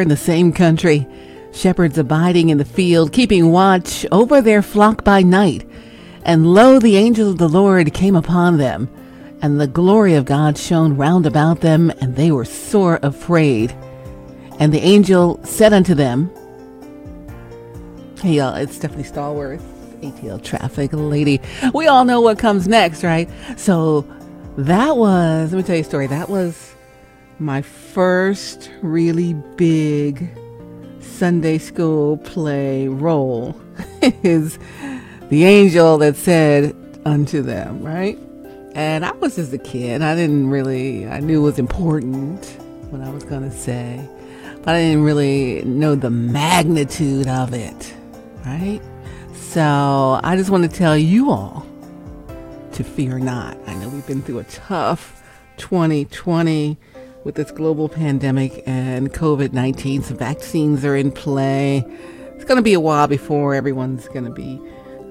in the same country, shepherds abiding in the field, keeping watch over their flock by night. And lo, the angel of the Lord came upon them, and the glory of God shone round about them, and they were sore afraid. And the angel said unto them, Hey, y'all, it's Stephanie Stallworth, ATL Traffic Lady. We all know what comes next, right? So that was, let me tell you a story. That was my first really big Sunday school play role is the angel that said unto them, right? And I was just a kid. I didn't really, I knew it was important what I was going to say, but I didn't really know the magnitude of it, right? So I just want to tell you all to fear not. I know we've been through a tough 2020 with this global pandemic and COVID 19. Some vaccines are in play. It's going to be a while before everyone's going to be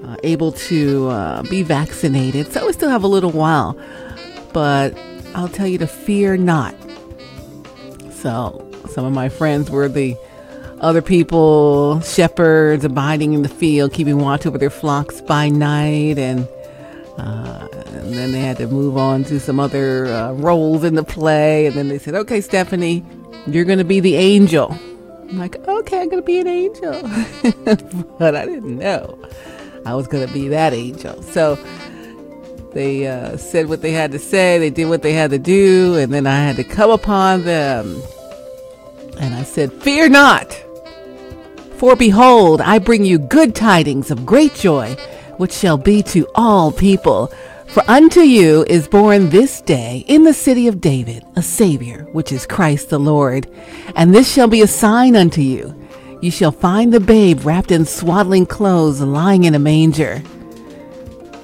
uh, able to uh, be vaccinated. So we still have a little while. But I'll tell you to fear not. So some of my friends were the other people, shepherds abiding in the field, keeping watch over their flocks by night and uh, and then they had to move on to some other uh, roles in the play. And then they said, okay, Stephanie, you're going to be the angel. I'm like, okay, I'm going to be an angel. but I didn't know I was going to be that angel. So they uh, said what they had to say, they did what they had to do, and then I had to come upon them. And I said, Fear not, for behold, I bring you good tidings of great joy which shall be to all people. For unto you is born this day in the city of David a Savior, which is Christ the Lord. And this shall be a sign unto you. You shall find the babe wrapped in swaddling clothes, lying in a manger.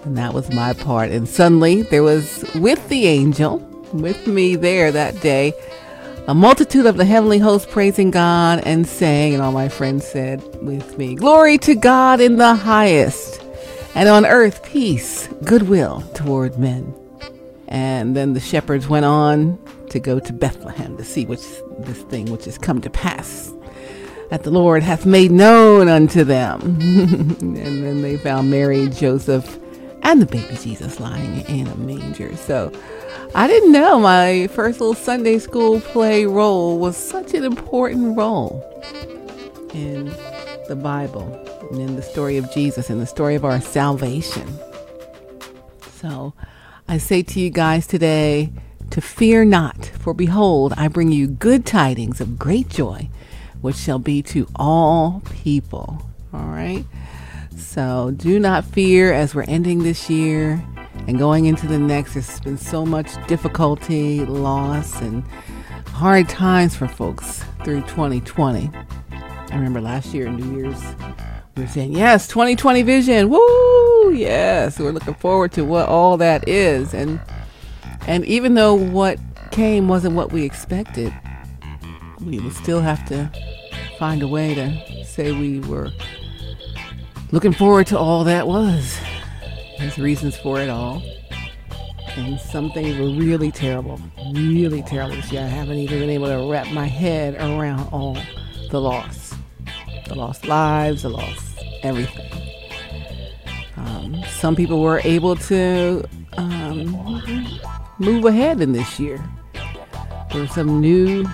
And that was my part. And suddenly there was with the angel, with me there that day, a multitude of the heavenly host praising God and saying, and all my friends said with me, Glory to God in the highest and on earth peace, goodwill toward men. And then the shepherds went on to go to Bethlehem to see which this thing which has come to pass that the Lord hath made known unto them. and then they found Mary, Joseph, and the baby Jesus lying in a manger. So I didn't know my first little Sunday school play role was such an important role in the Bible and in the story of Jesus and the story of our salvation. So I say to you guys today to fear not, for behold, I bring you good tidings of great joy, which shall be to all people. All right. So do not fear as we're ending this year and going into the next. There's been so much difficulty, loss, and hard times for folks through 2020. I remember last year, New Year's, we are saying, yes, 2020 vision. Woo! Yes, we're looking forward to what all that is. And and even though what came wasn't what we expected, we would still have to find a way to say we were looking forward to all that was. There's reasons for it all. And some things were really terrible, really terrible year. I haven't even been able to wrap my head around all the loss. The lost lives, the lost everything. Um, some people were able to um, move ahead in this year. There were some new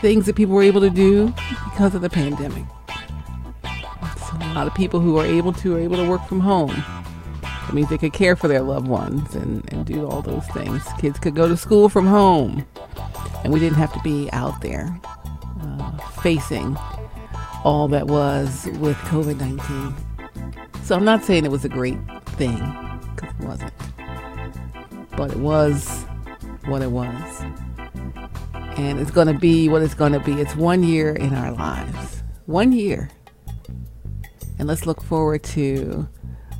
things that people were able to do because of the pandemic. So a lot of people who are able to are able to work from home. That means they could care for their loved ones and, and do all those things. Kids could go to school from home. And we didn't have to be out there uh, facing all that was with COVID 19. So I'm not saying it was a great thing, because it wasn't. But it was what it was. And it's going to be what it's going to be. It's one year in our lives. One year. And let's look forward to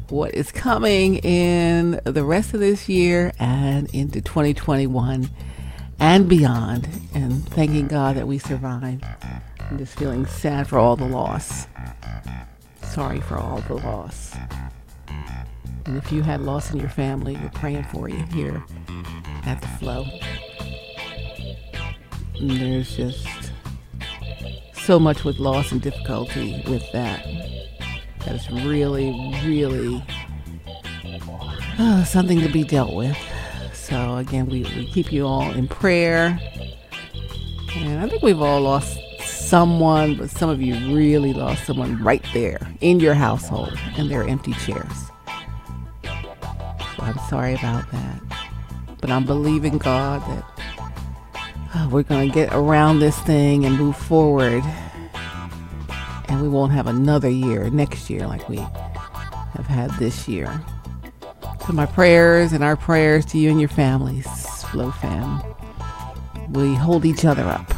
what is coming in the rest of this year and into 2021 and beyond. And thanking God that we survived. I'm just feeling sad for all the loss. Sorry for all the loss. And if you had loss in your family, we're praying for you here at the flow. And there's just so much with loss and difficulty with that. That is really, really uh, something to be dealt with. So, again, we, we keep you all in prayer. And I think we've all lost someone, but some of you really lost someone right there in your household and their empty chairs. So I'm sorry about that. But I'm believing God that uh, we're going to get around this thing and move forward. And we won't have another year next year like we have had this year. So my prayers and our prayers to you and your families, Flow fam. We hold each other up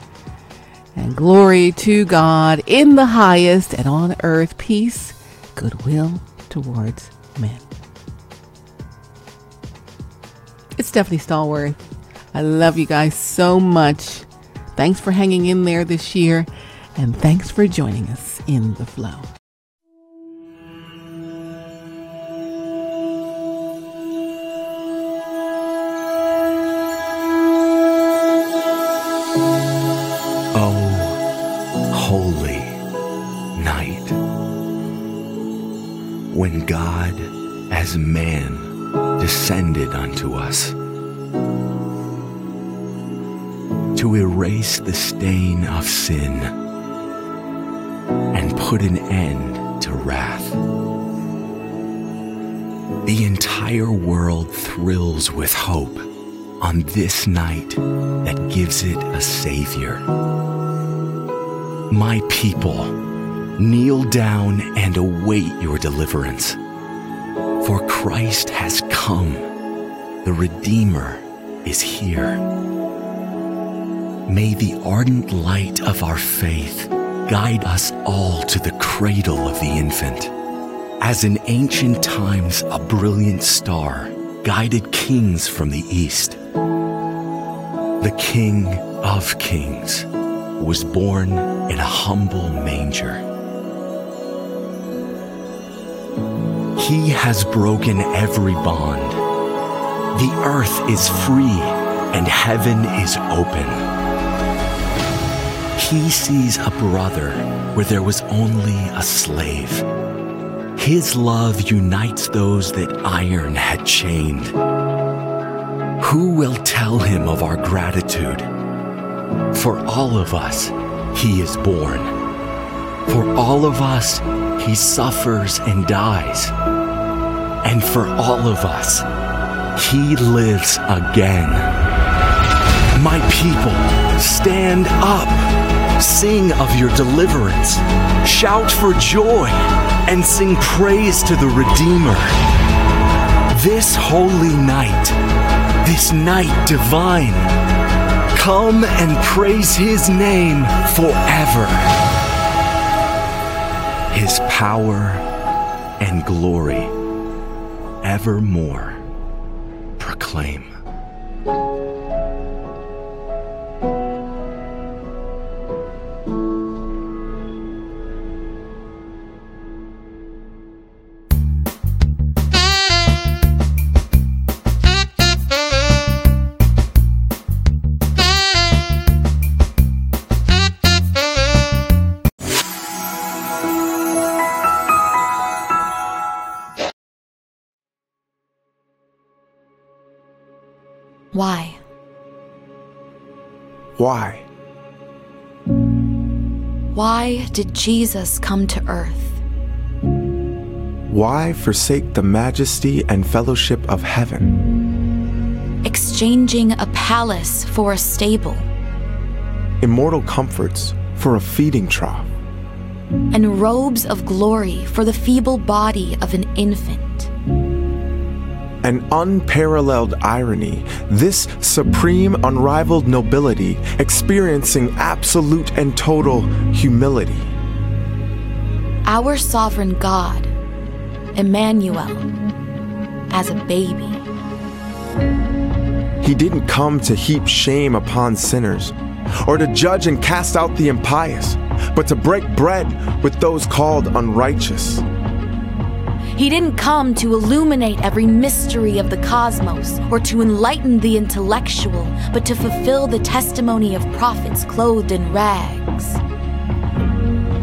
And glory to God in the highest, and on earth peace, goodwill towards men. It's Stephanie Stallworth. I love you guys so much. Thanks for hanging in there this year, and thanks for joining us in the flow. God, as man, descended unto us to erase the stain of sin and put an end to wrath. The entire world thrills with hope on this night that gives it a Savior. My people, Kneel down and await your deliverance. For Christ has come, the Redeemer is here. May the ardent light of our faith guide us all to the cradle of the infant. As in ancient times, a brilliant star guided kings from the east. The King of Kings was born in a humble manger. He has broken every bond. The earth is free and heaven is open. He sees a brother where there was only a slave. His love unites those that iron had chained. Who will tell him of our gratitude? For all of us, he is born. For all of us, he suffers and dies and for all of us, He lives again. My people, stand up. Sing of your deliverance. Shout for joy and sing praise to the Redeemer. This holy night, this night divine, come and praise His name forever. His power and glory evermore proclaim. Why? Why? Why did Jesus come to earth? Why forsake the majesty and fellowship of heaven? Exchanging a palace for a stable. Immortal comforts for a feeding trough. And robes of glory for the feeble body of an infant an unparalleled irony, this supreme, unrivaled nobility experiencing absolute and total humility. our sovereign God, Emmanuel, as a baby. He didn't come to heap shame upon sinners or to judge and cast out the impious, but to break bread with those called unrighteous. He didn't come to illuminate every mystery of the cosmos or to enlighten the intellectual, but to fulfill the testimony of prophets clothed in rags.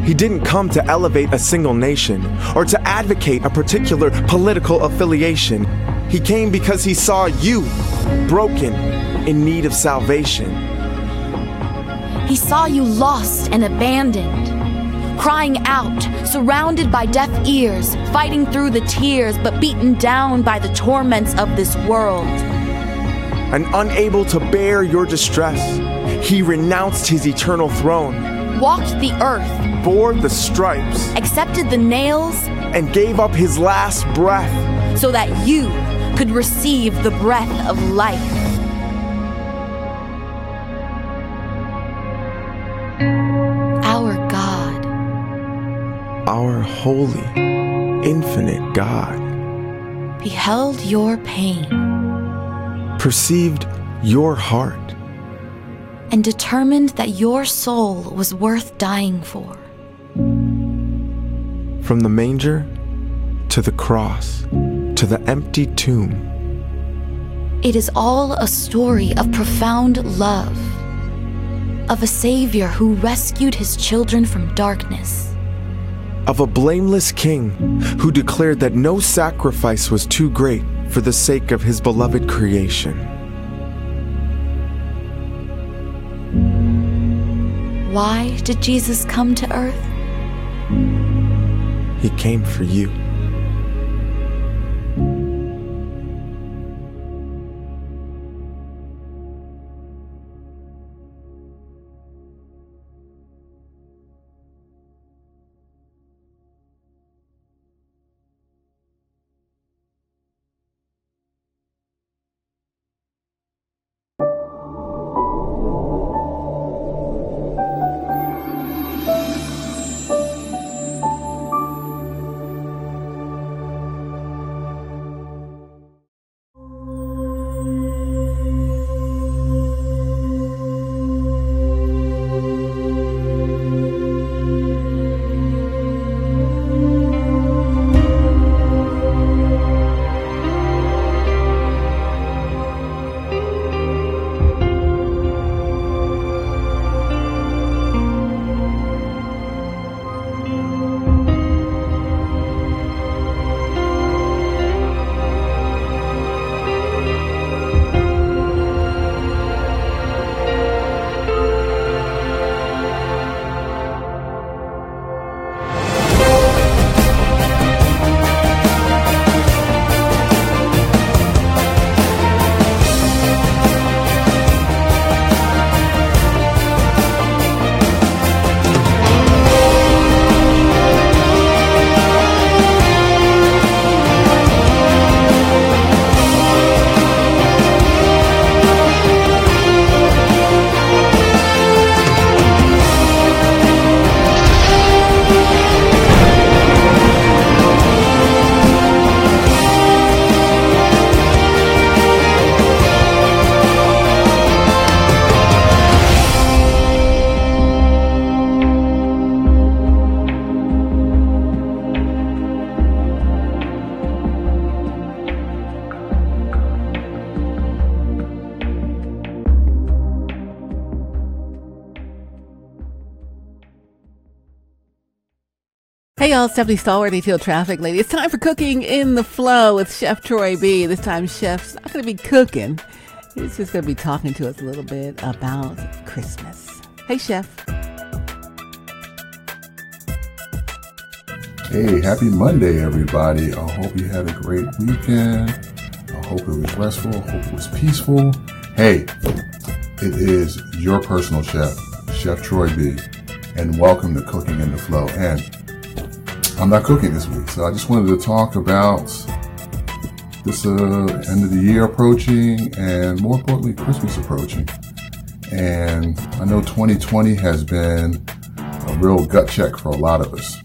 He didn't come to elevate a single nation or to advocate a particular political affiliation. He came because he saw you, broken, in need of salvation. He saw you lost and abandoned, crying out, surrounded by deaf ears, fighting through the tears, but beaten down by the torments of this world. And unable to bear your distress, he renounced his eternal throne, walked the earth, bore the stripes, accepted the nails, and gave up his last breath so that you could receive the breath of life. Holy, infinite God, beheld your pain, perceived your heart, and determined that your soul was worth dying for. From the manger to the cross to the empty tomb. It is all a story of profound love, of a Savior who rescued his children from darkness, of a blameless King who declared that no sacrifice was too great for the sake of his beloved creation. Why did Jesus come to earth? He came for you. Hey y'all, Stephanie Stallworth, ATL Traffic Lady. It's time for Cooking in the Flow with Chef Troy B. This time, Chef's not going to be cooking. He's just going to be talking to us a little bit about Christmas. Hey, Chef. Hey, happy Monday, everybody. I hope you had a great weekend. I hope it was restful. I hope it was peaceful. Hey, it is your personal chef, Chef Troy B. And welcome to Cooking in the Flow. And I'm not cooking this week, so I just wanted to talk about this uh, end of the year approaching and more importantly, Christmas approaching. And I know 2020 has been a real gut check for a lot of us.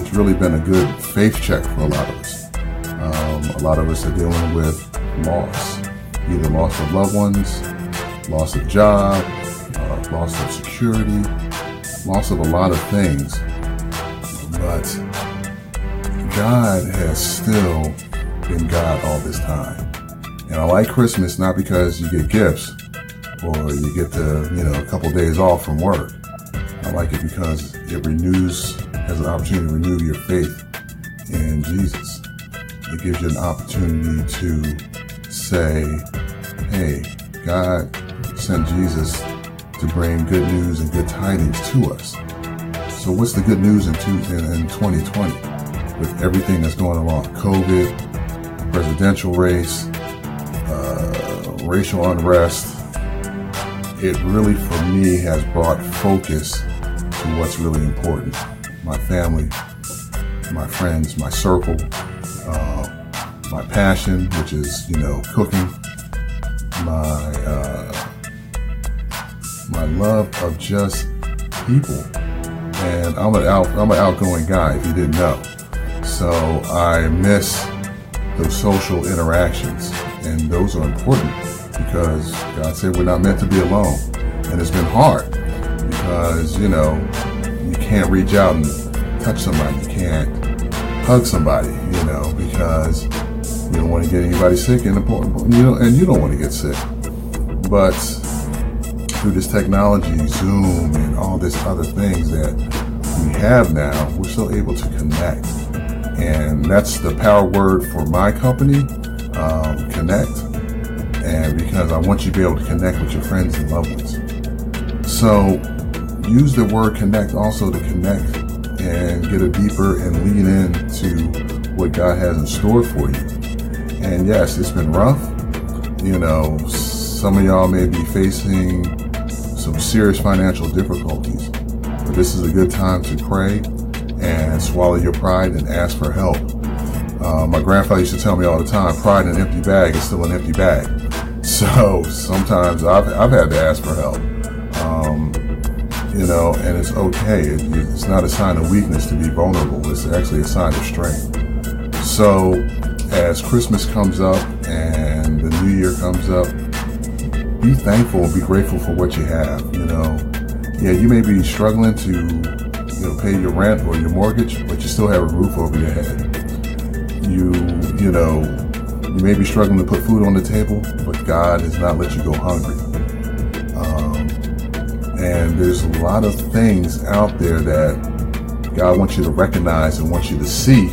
It's really been a good faith check for a lot of us. Um, a lot of us are dealing with loss, either loss of loved ones, loss of job, uh, loss of security, loss of a lot of things. But God has still been God all this time. And I like Christmas not because you get gifts or you get the, you know, a couple days off from work. I like it because it renews, has an opportunity to renew your faith in Jesus. It gives you an opportunity to say, hey, God sent Jesus to bring good news and good tidings to us. So what's the good news in 2020 with everything that's going on? COVID, presidential race, uh, racial unrest. It really, for me, has brought focus to what's really important. My family, my friends, my circle, uh, my passion, which is, you know, cooking, my, uh, my love of just people. And I'm an out, I'm an outgoing guy, if you didn't know. So I miss those social interactions, and those are important because God said we're not meant to be alone, and it's been hard because you know you can't reach out and touch somebody, you can't hug somebody, you know, because you don't want to get anybody sick, and important, you know, and you don't want to get sick, but through this technology, Zoom, and all these other things that we have now, we're still able to connect. And that's the power word for my company, um, connect. And because I want you to be able to connect with your friends and loved ones. So use the word connect also to connect and get a deeper and lean into what God has in store for you. And yes, it's been rough. You know, some of y'all may be facing some serious financial difficulties. But this is a good time to pray and swallow your pride and ask for help. Uh, my grandfather used to tell me all the time, pride in an empty bag is still an empty bag. So sometimes I've, I've had to ask for help. Um, you know, and it's okay. It, it's not a sign of weakness to be vulnerable. It's actually a sign of strength. So as Christmas comes up and the new year comes up, be thankful be grateful for what you have. You know, yeah, you may be struggling to you know pay your rent or your mortgage, but you still have a roof over your head. You you know you may be struggling to put food on the table, but God has not let you go hungry. Um, and there's a lot of things out there that God wants you to recognize and wants you to see.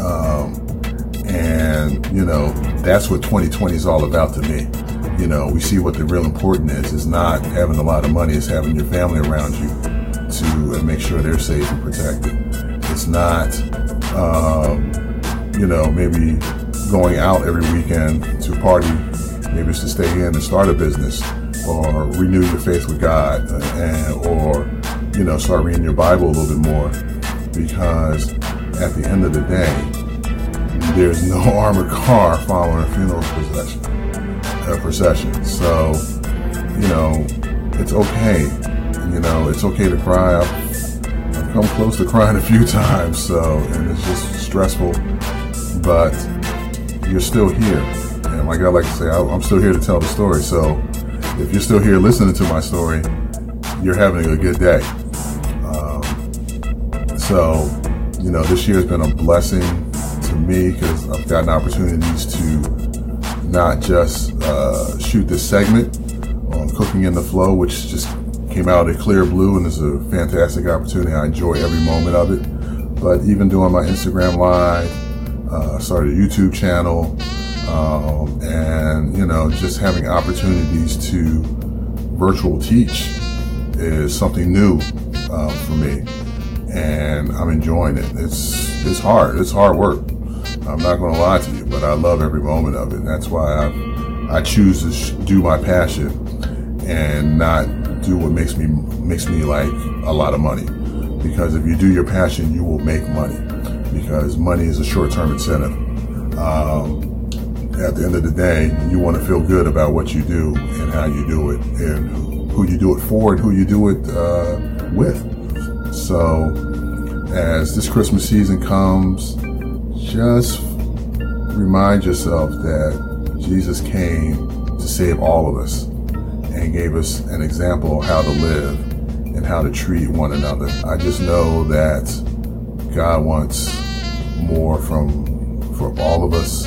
Um, and you know that's what 2020 is all about to me you know, we see what the real important is. It's not having a lot of money, it's having your family around you to make sure they're safe and protected. It's not, um, you know, maybe going out every weekend to party. Maybe it's to stay in and start a business or renew your faith with God and, or, you know, start reading your Bible a little bit more because at the end of the day, there's no armored car following a funeral procession a procession. So, you know, it's okay. You know, it's okay to cry. I've, I've come close to crying a few times, so, and it's just stressful, but you're still here. And like I like to say, I, I'm still here to tell the story. So if you're still here listening to my story, you're having a good day. Um, so, you know, this year has been a blessing to me because I've gotten opportunities to not just uh, shoot this segment on Cooking in the Flow, which just came out of clear blue and it's a fantastic opportunity. I enjoy every moment of it. But even doing my Instagram live, uh, started a YouTube channel, um, and you know, just having opportunities to virtual teach is something new uh, for me, and I'm enjoying it. It's it's hard. It's hard work. I'm not going to lie to you, but I love every moment of it. That's why I, I choose to do my passion and not do what makes me makes me like a lot of money. Because if you do your passion, you will make money. Because money is a short-term incentive. Um, at the end of the day, you want to feel good about what you do and how you do it and who you do it for and who you do it uh, with. So as this Christmas season comes, just remind yourself that Jesus came to save all of us and gave us an example of how to live and how to treat one another. I just know that God wants more from for all of us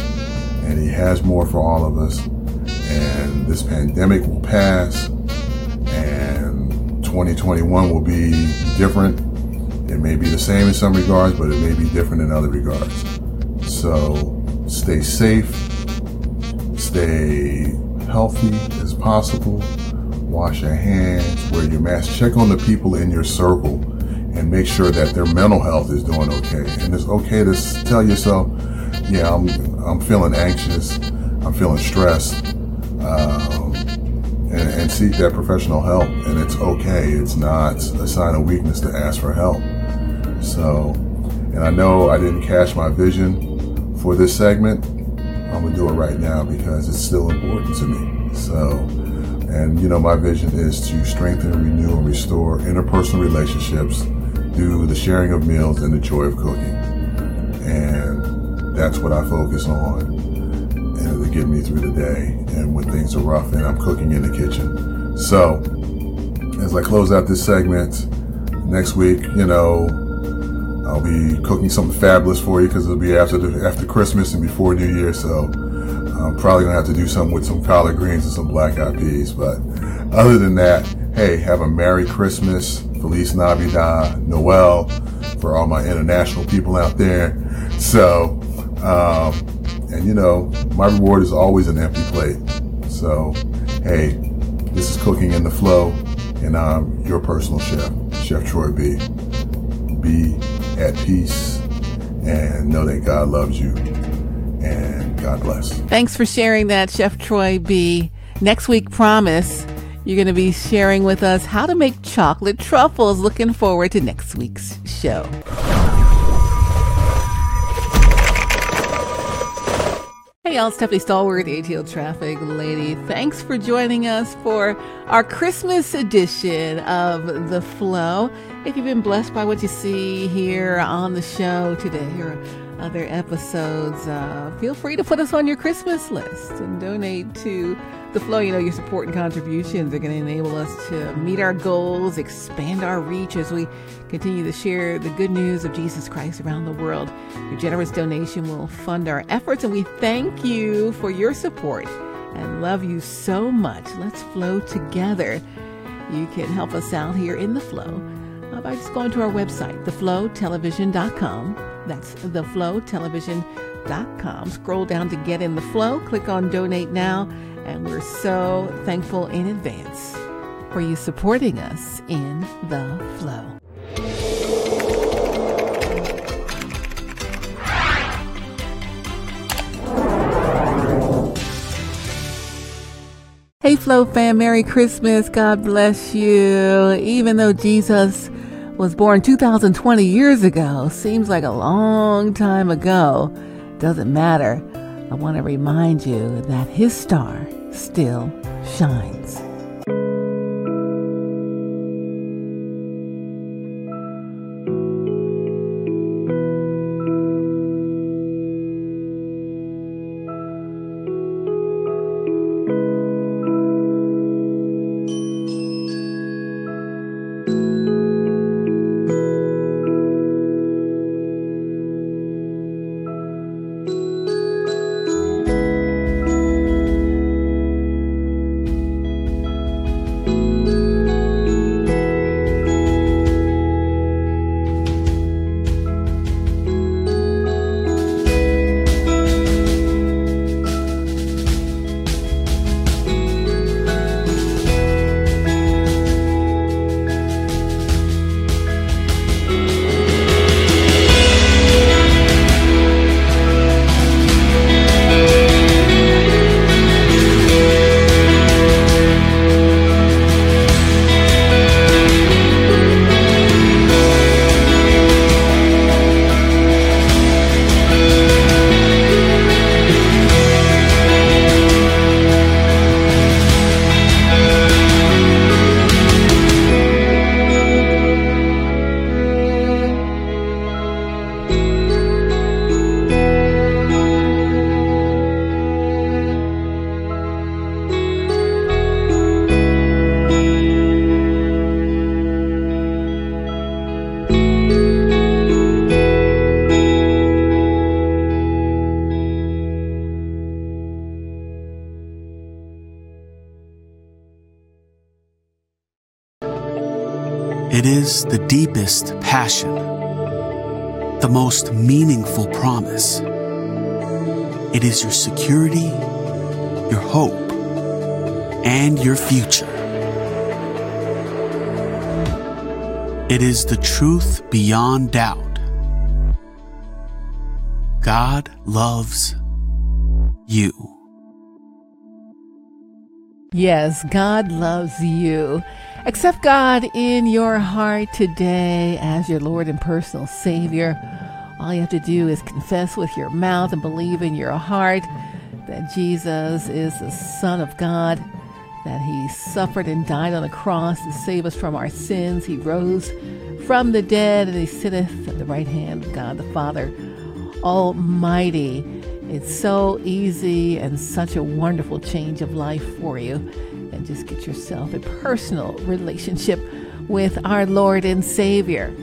and he has more for all of us. And this pandemic will pass and 2021 will be different. It may be the same in some regards but it may be different in other regards. So stay safe stay healthy as possible wash your hands wear your mask check on the people in your circle and make sure that their mental health is doing okay and it's okay to tell yourself yeah, I'm, I'm feeling anxious, I'm feeling stressed, um, and, and seek that professional help. And it's okay. It's not a sign of weakness to ask for help. So, and I know I didn't catch my vision for this segment. I'm gonna do it right now because it's still important to me. So, and you know, my vision is to strengthen, renew, and restore interpersonal relationships through the sharing of meals and the joy of cooking. And that's what I focus on and to get me through the day and when things are rough and I'm cooking in the kitchen. So, as I close out this segment, next week, you know, I'll be cooking something fabulous for you because it'll be after the, after Christmas and before New Year. So, I'm probably gonna have to do something with some collard greens and some black eyed peas. But other than that, hey, have a Merry Christmas, Feliz Navidad, Noel for all my international people out there. So, um, and you know, my reward is always an empty plate. So, hey, this is Cooking in the Flow, and I'm your personal chef, Chef Troy B. Be at peace and know that God loves you God bless. Thanks for sharing that, Chef Troy B. Next week, promise you're going to be sharing with us how to make chocolate truffles. Looking forward to next week's show. Hey y'all, Stephanie Stallworth, ATL Traffic Lady. Thanks for joining us for our Christmas edition of The Flow. If you've been blessed by what you see here on the show today or other episodes, uh, feel free to put us on your Christmas list and donate to the flow. You know, your support and contributions are going to enable us to meet our goals, expand our reach as we continue to share the good news of Jesus Christ around the world. Your generous donation will fund our efforts, and we thank you for your support and love you so much. Let's flow together. You can help us out here in the flow by just going to our website, theflowtelevision.com. That's theflowtelevision.com. Scroll down to get in the flow, click on donate now and we're so thankful in advance for you supporting us in the flow. Hey, Flow fam, Merry Christmas. God bless you. Even though Jesus was born 2020 years ago, seems like a long time ago, doesn't matter. I want to remind you that his star still shines. Is your security, your hope, and your future. It is the truth beyond doubt. God loves you. Yes, God loves you. Accept God in your heart today as your Lord and personal Savior. All you have to do is confess with your mouth and believe in your heart that Jesus is the Son of God, that He suffered and died on the cross to save us from our sins. He rose from the dead and He sitteth at the right hand of God the Father Almighty. It's so easy and such a wonderful change of life for you. And just get yourself a personal relationship with our Lord and Savior.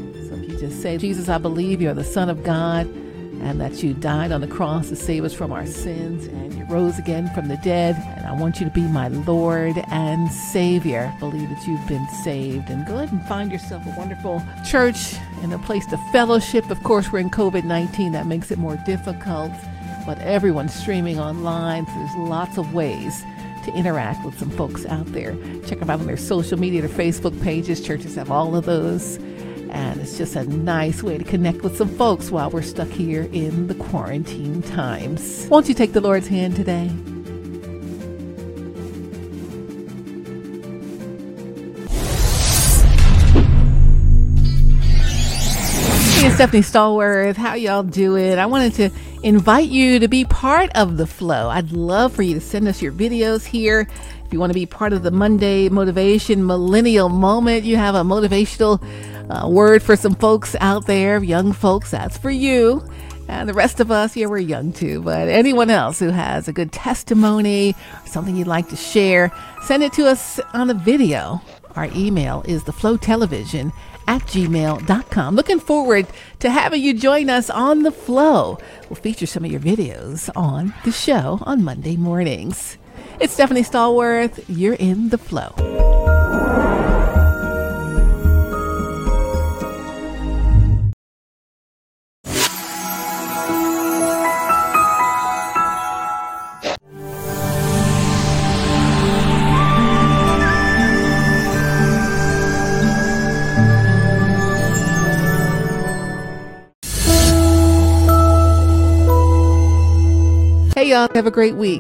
You just say, Jesus, I believe you're the Son of God and that you died on the cross to save us from our sins and you rose again from the dead. And I want you to be my Lord and Savior. Believe that you've been saved and go ahead and find yourself a wonderful church and a place to fellowship. Of course, we're in COVID 19, that makes it more difficult but everyone's streaming online. So there's lots of ways to interact with some folks out there. Check them out on their social media, their Facebook pages. Churches have all of those. And it's just a nice way to connect with some folks while we're stuck here in the quarantine times. Won't you take the Lord's hand today? Hey, it's Stephanie Stallworth. How y'all doing? I wanted to invite you to be part of the flow. I'd love for you to send us your videos here. If you want to be part of the Monday Motivation Millennial Moment, you have a motivational uh, word for some folks out there, young folks, that's for you. And the rest of us, yeah, we're young too, but anyone else who has a good testimony something you'd like to share, send it to us on a video. Our email is theflowtelevision at gmail.com. Looking forward to having you join us on the flow. We'll feature some of your videos on the show on Monday mornings. It's Stephanie Stallworth. You're in the flow. Have a great week.